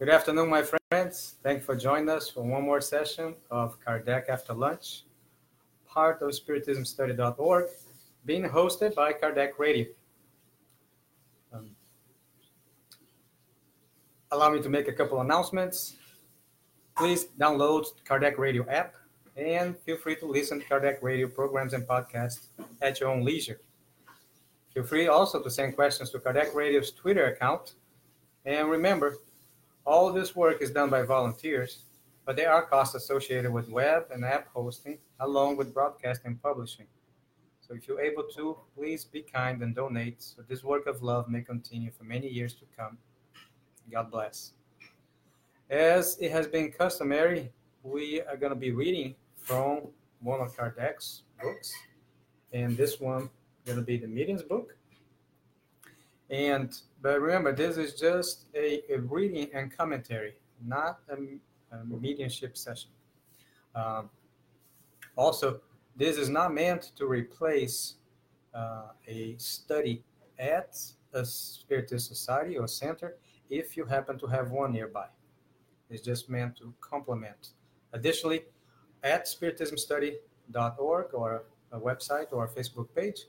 Good afternoon, my friends. Thank you for joining us for one more session of Kardec After Lunch, part of SpiritismStudy.org, being hosted by Kardec Radio. Um, allow me to make a couple announcements. Please download Kardec Radio app and feel free to listen to Kardec Radio programs and podcasts at your own leisure. Feel free also to send questions to Kardec Radio's Twitter account. And remember, all this work is done by volunteers, but there are costs associated with web and app hosting, along with broadcasting and publishing. So if you're able to, please be kind and donate so this work of love may continue for many years to come. God bless. As it has been customary, we are going to be reading from one of Kardec's books, and this one going to be the Mediums' Book. And but remember, this is just a, a reading and commentary, not a, a mediumship session. Um, also, this is not meant to replace uh, a study at a Spiritist society or center if you happen to have one nearby. It's just meant to complement. Additionally, at spiritismstudy.org or a website or a Facebook page,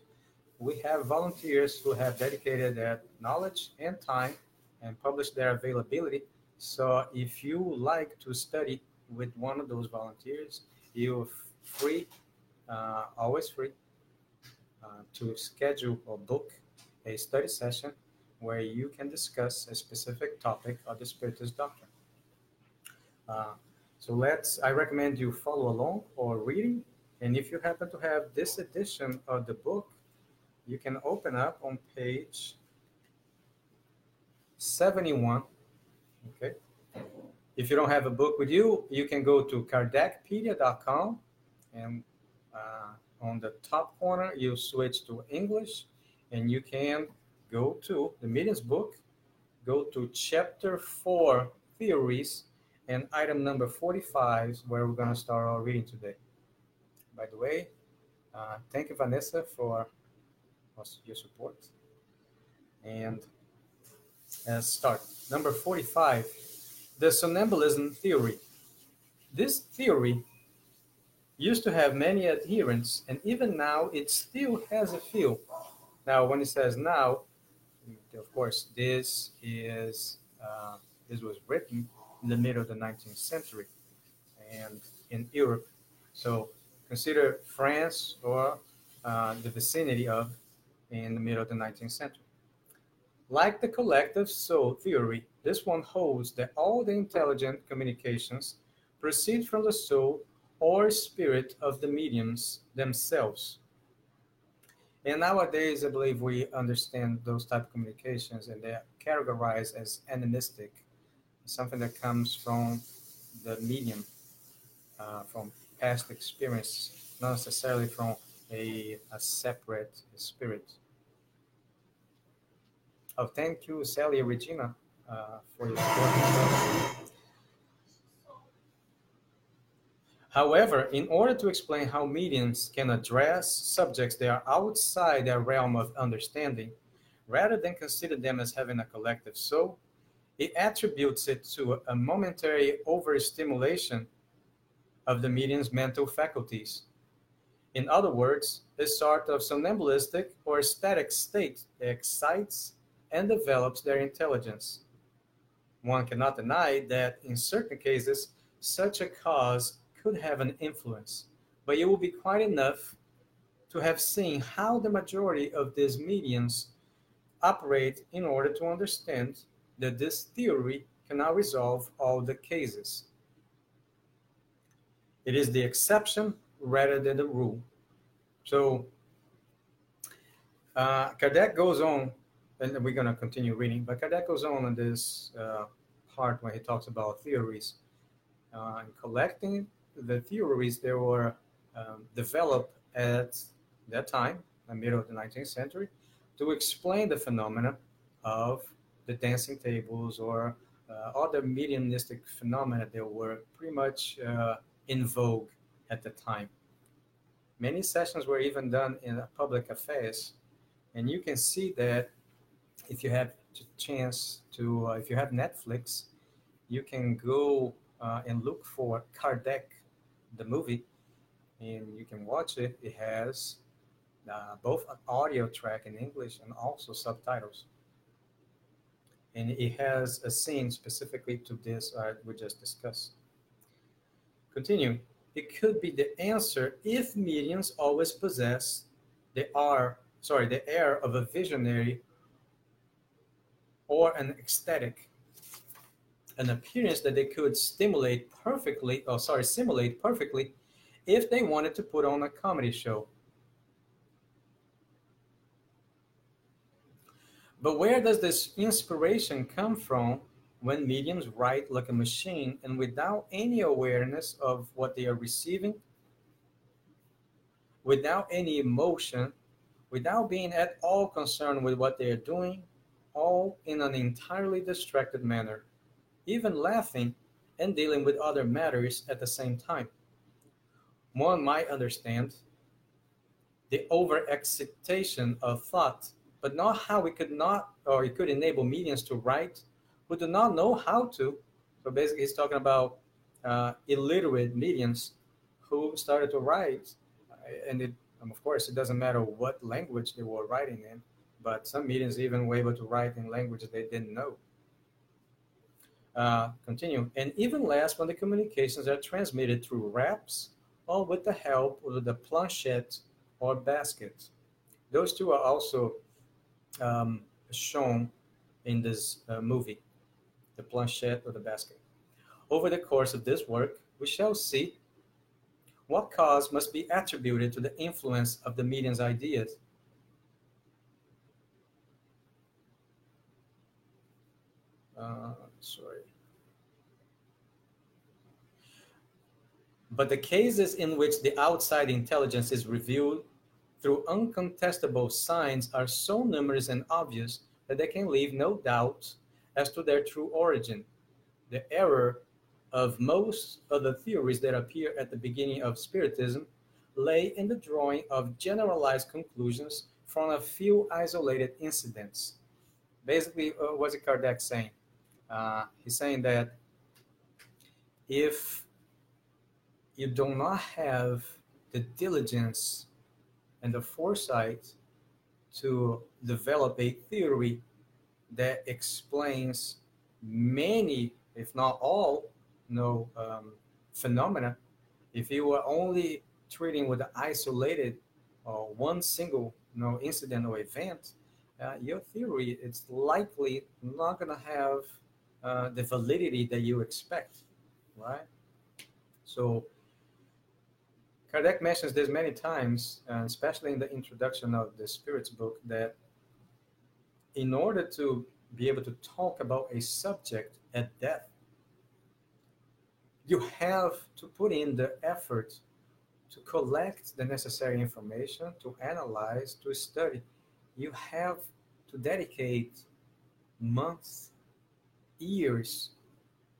we have volunteers who have dedicated their knowledge and time and published their availability. So if you like to study with one of those volunteers, you're free, uh, always free, uh, to schedule or book a study session where you can discuss a specific topic of the Spiritist doctrine. Uh, so let's, I recommend you follow along or reading. And if you happen to have this edition of the book, you can open up on page 71. Okay. If you don't have a book with you, you can go to kardecpedia.com and uh, on the top corner, you switch to English and you can go to the Medium's book, go to chapter 4 theories and item number 45 where we're going to start our reading today. By the way, uh, thank you, Vanessa, for your support. And uh, start. Number 45, the somnambulism theory. This theory used to have many adherents, and even now it still has a few. Now, when it says now, of course, this is uh, this was written in the middle of the 19th century, and in Europe. So consider France or uh, the vicinity of in the middle of the 19th century. Like the collective soul theory, this one holds that all the intelligent communications proceed from the soul or spirit of the mediums themselves. And nowadays, I believe we understand those type of communications and they're categorized as animistic, something that comes from the medium, uh, from past experience, not necessarily from a, a separate spirit. Oh, thank you, Sally Regina, uh, for your support. However, in order to explain how mediums can address subjects that are outside their realm of understanding, rather than consider them as having a collective soul, it attributes it to a momentary overstimulation of the medium's mental faculties. In other words, a sort of somnambulistic or ecstatic state that excites and develops their intelligence. One cannot deny that in certain cases, such a cause could have an influence, but it will be quite enough to have seen how the majority of these mediums operate in order to understand that this theory cannot resolve all the cases. It is the exception rather than the rule. So, uh, Kardec goes on and we're going to continue reading. But Kardec goes on in this uh, part when he talks about theories. Uh, and collecting the theories that were um, developed at that time, the middle of the 19th century, to explain the phenomena of the dancing tables or uh, other mediumistic phenomena that were pretty much uh, in vogue at the time. Many sessions were even done in public affairs, and you can see that if you have a chance to, uh, if you have Netflix, you can go uh, and look for Kardec, the movie, and you can watch it. It has uh, both an audio track in English and also subtitles. And it has a scene specifically to this uh, we just discussed. Continue. It could be the answer if mediums always possess the are sorry the air of a visionary or an ecstatic an appearance that they could stimulate perfectly or sorry simulate perfectly if they wanted to put on a comedy show. But where does this inspiration come from when mediums write like a machine and without any awareness of what they are receiving, without any emotion, without being at all concerned with what they are doing, all in an entirely distracted manner, even laughing and dealing with other matters at the same time. One might understand the overexcitation of thought, but not how it could not or it could enable mediums to write who do not know how to. So basically, he's talking about uh, illiterate mediums who started to write, and it, of course, it doesn't matter what language they were writing in, but some mediums even were able to write in languages they didn't know. Uh, continue, and even less when the communications are transmitted through raps or with the help of the planchette or basket. Those two are also um, shown in this uh, movie the planchette or the basket. Over the course of this work, we shall see what cause must be attributed to the influence of the medium's ideas. Uh, sorry. But the cases in which the outside intelligence is revealed through uncontestable signs are so numerous and obvious that they can leave no doubt as to their true origin. The error of most of the theories that appear at the beginning of Spiritism lay in the drawing of generalized conclusions from a few isolated incidents. Basically, uh, what's Kardec saying? Uh, he's saying that if you do not have the diligence and the foresight to develop a theory that explains many, if not all, know, um, phenomena. If you were only treating with isolated or uh, one single know, incident or event, uh, your theory it's likely not going to have uh, the validity that you expect, right? So Kardec mentions this many times, uh, especially in the introduction of the Spirits book, that in order to be able to talk about a subject at depth, you have to put in the effort to collect the necessary information, to analyze, to study. You have to dedicate months, years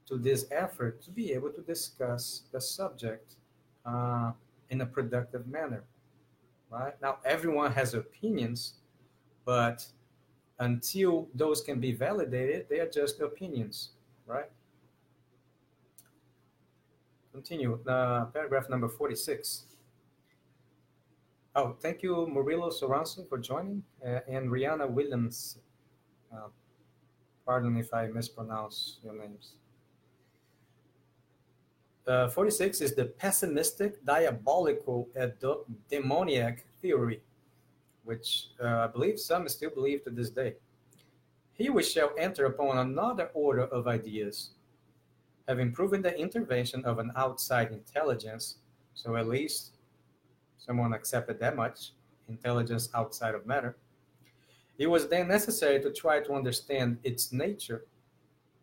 to this effort to be able to discuss the subject uh, in a productive manner. Right now, everyone has opinions, but until those can be validated, they are just opinions, right? Continue, uh, paragraph number 46. Oh, thank you, Murilo Soranzo, for joining, uh, and Rihanna Williams. Uh, pardon if I mispronounce your names. Uh, 46 is the pessimistic, diabolical, demoniac theory which uh, I believe some still believe to this day. Here we shall enter upon another order of ideas. Having proven the intervention of an outside intelligence, so at least someone accepted that much intelligence outside of matter, it was then necessary to try to understand its nature.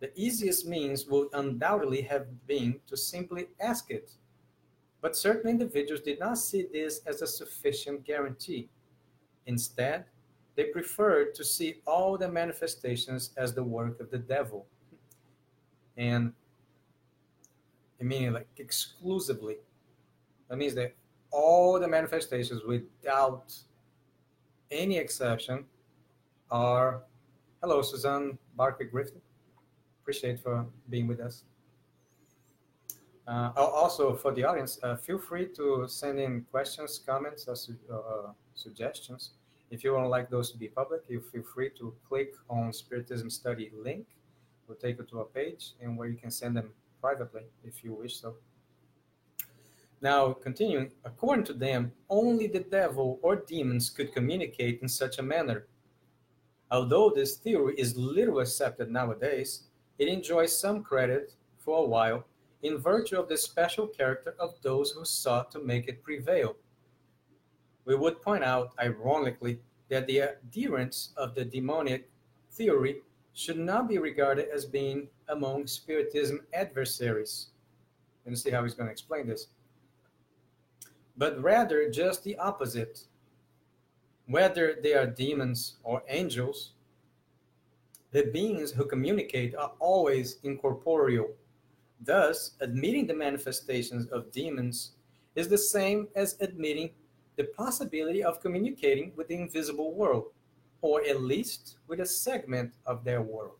The easiest means would undoubtedly have been to simply ask it. But certain individuals did not see this as a sufficient guarantee. Instead, they preferred to see all the manifestations as the work of the devil. And I mean, like exclusively. That means that all the manifestations, without any exception, are. Hello, Suzanne Barker Griffin. appreciate for being with us. Uh, also, for the audience, uh, feel free to send in questions, comments, or su uh, suggestions. If you would like those to be public, you feel free to click on Spiritism Study link. Will take you to a page and where you can send them privately if you wish so. Now, continuing, according to them, only the devil or demons could communicate in such a manner. Although this theory is little accepted nowadays, it enjoys some credit for a while in virtue of the special character of those who sought to make it prevail. We would point out, ironically, that the adherents of the demonic theory should not be regarded as being among Spiritism adversaries. And see how he's going to explain this. But rather just the opposite. Whether they are demons or angels, the beings who communicate are always incorporeal Thus, admitting the manifestations of demons is the same as admitting the possibility of communicating with the invisible world, or at least with a segment of their world.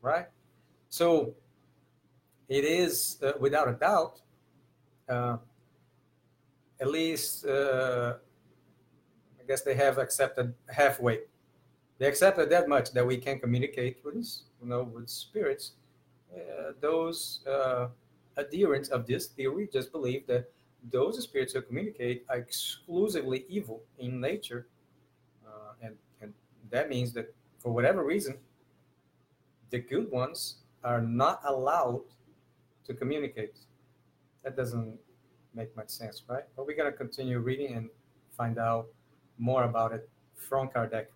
Right? So, it is, uh, without a doubt, uh, at least, uh, guess they have accepted halfway. They accepted that much that we can communicate with, you know, with spirits uh, those uh, adherents of this theory just believe that those spirits who communicate are exclusively evil in nature, uh, and and that means that for whatever reason, the good ones are not allowed to communicate. That doesn't make much sense, right? But we're gonna continue reading and find out more about it from Kardec.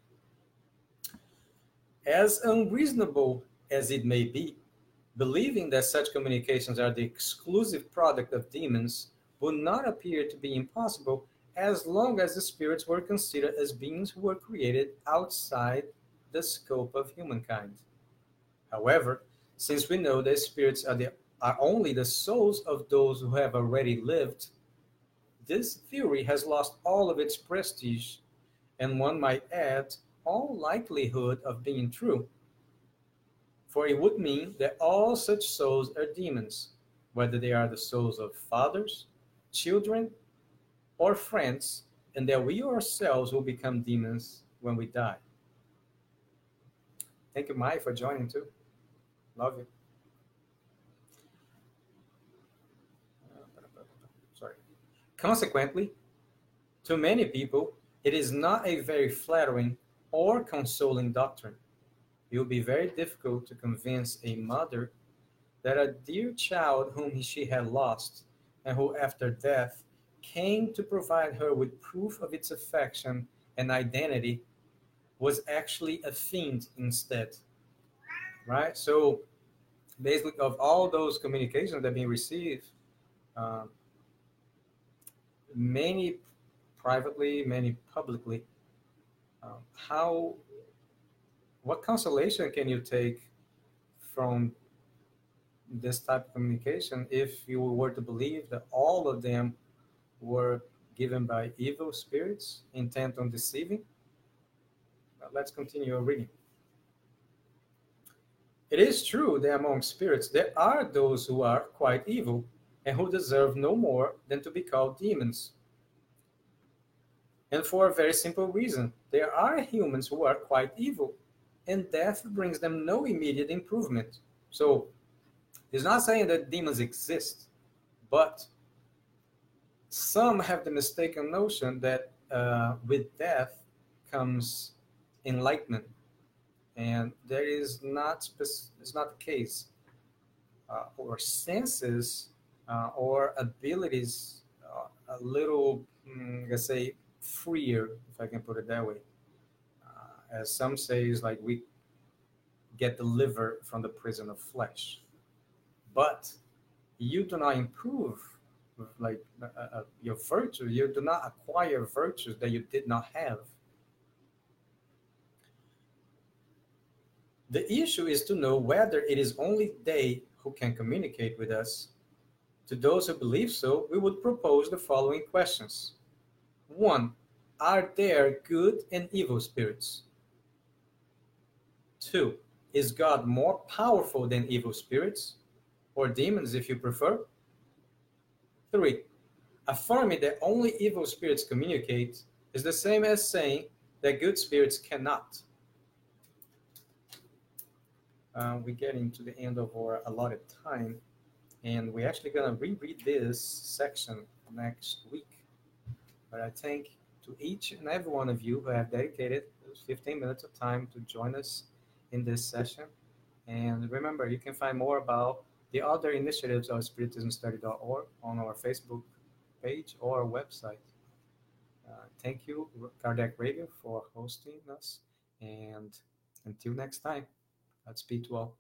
As unreasonable as it may be, Believing that such communications are the exclusive product of demons would not appear to be impossible as long as the spirits were considered as beings who were created outside the scope of humankind. However, since we know that spirits are, the, are only the souls of those who have already lived, this theory has lost all of its prestige, and one might add, all likelihood of being true for it would mean that all such souls are demons, whether they are the souls of fathers, children, or friends, and that we ourselves will become demons when we die. Thank you, Mai, for joining too. Love you. Sorry. Consequently, to many people, it is not a very flattering or consoling doctrine it will be very difficult to convince a mother that a dear child whom she had lost, and who after death came to provide her with proof of its affection and identity, was actually a fiend instead. Right? So, basically, of all those communications that been received, um, many privately, many publicly, um, how what consolation can you take from this type of communication if you were to believe that all of them were given by evil spirits intent on deceiving? But let's continue reading. It is true that among spirits there are those who are quite evil and who deserve no more than to be called demons. And for a very simple reason there are humans who are quite evil and death brings them no immediate improvement. So it's not saying that demons exist, but some have the mistaken notion that uh, with death comes enlightenment, and there is not it's not the case. Uh, or senses uh, or abilities uh, a little, mm, let's say, freer, if I can put it that way as some say, is like we get delivered from the prison of flesh. But you do not improve like uh, uh, your virtue. You do not acquire virtues that you did not have. The issue is to know whether it is only they who can communicate with us. To those who believe so, we would propose the following questions. One, are there good and evil spirits? Two, Is God more powerful than evil spirits or demons, if you prefer? Three, affirming that only evil spirits communicate is the same as saying that good spirits cannot. Uh, we're getting to the end of our allotted time, and we're actually going to reread this section next week. But I thank to each and every one of you who have dedicated 15 minutes of time to join us in this session. And remember, you can find more about the other initiatives of spiritismstudy.org on our Facebook page or our website. Uh, thank you, Kardec Radio, for hosting us. And until next time, Godspeed to all.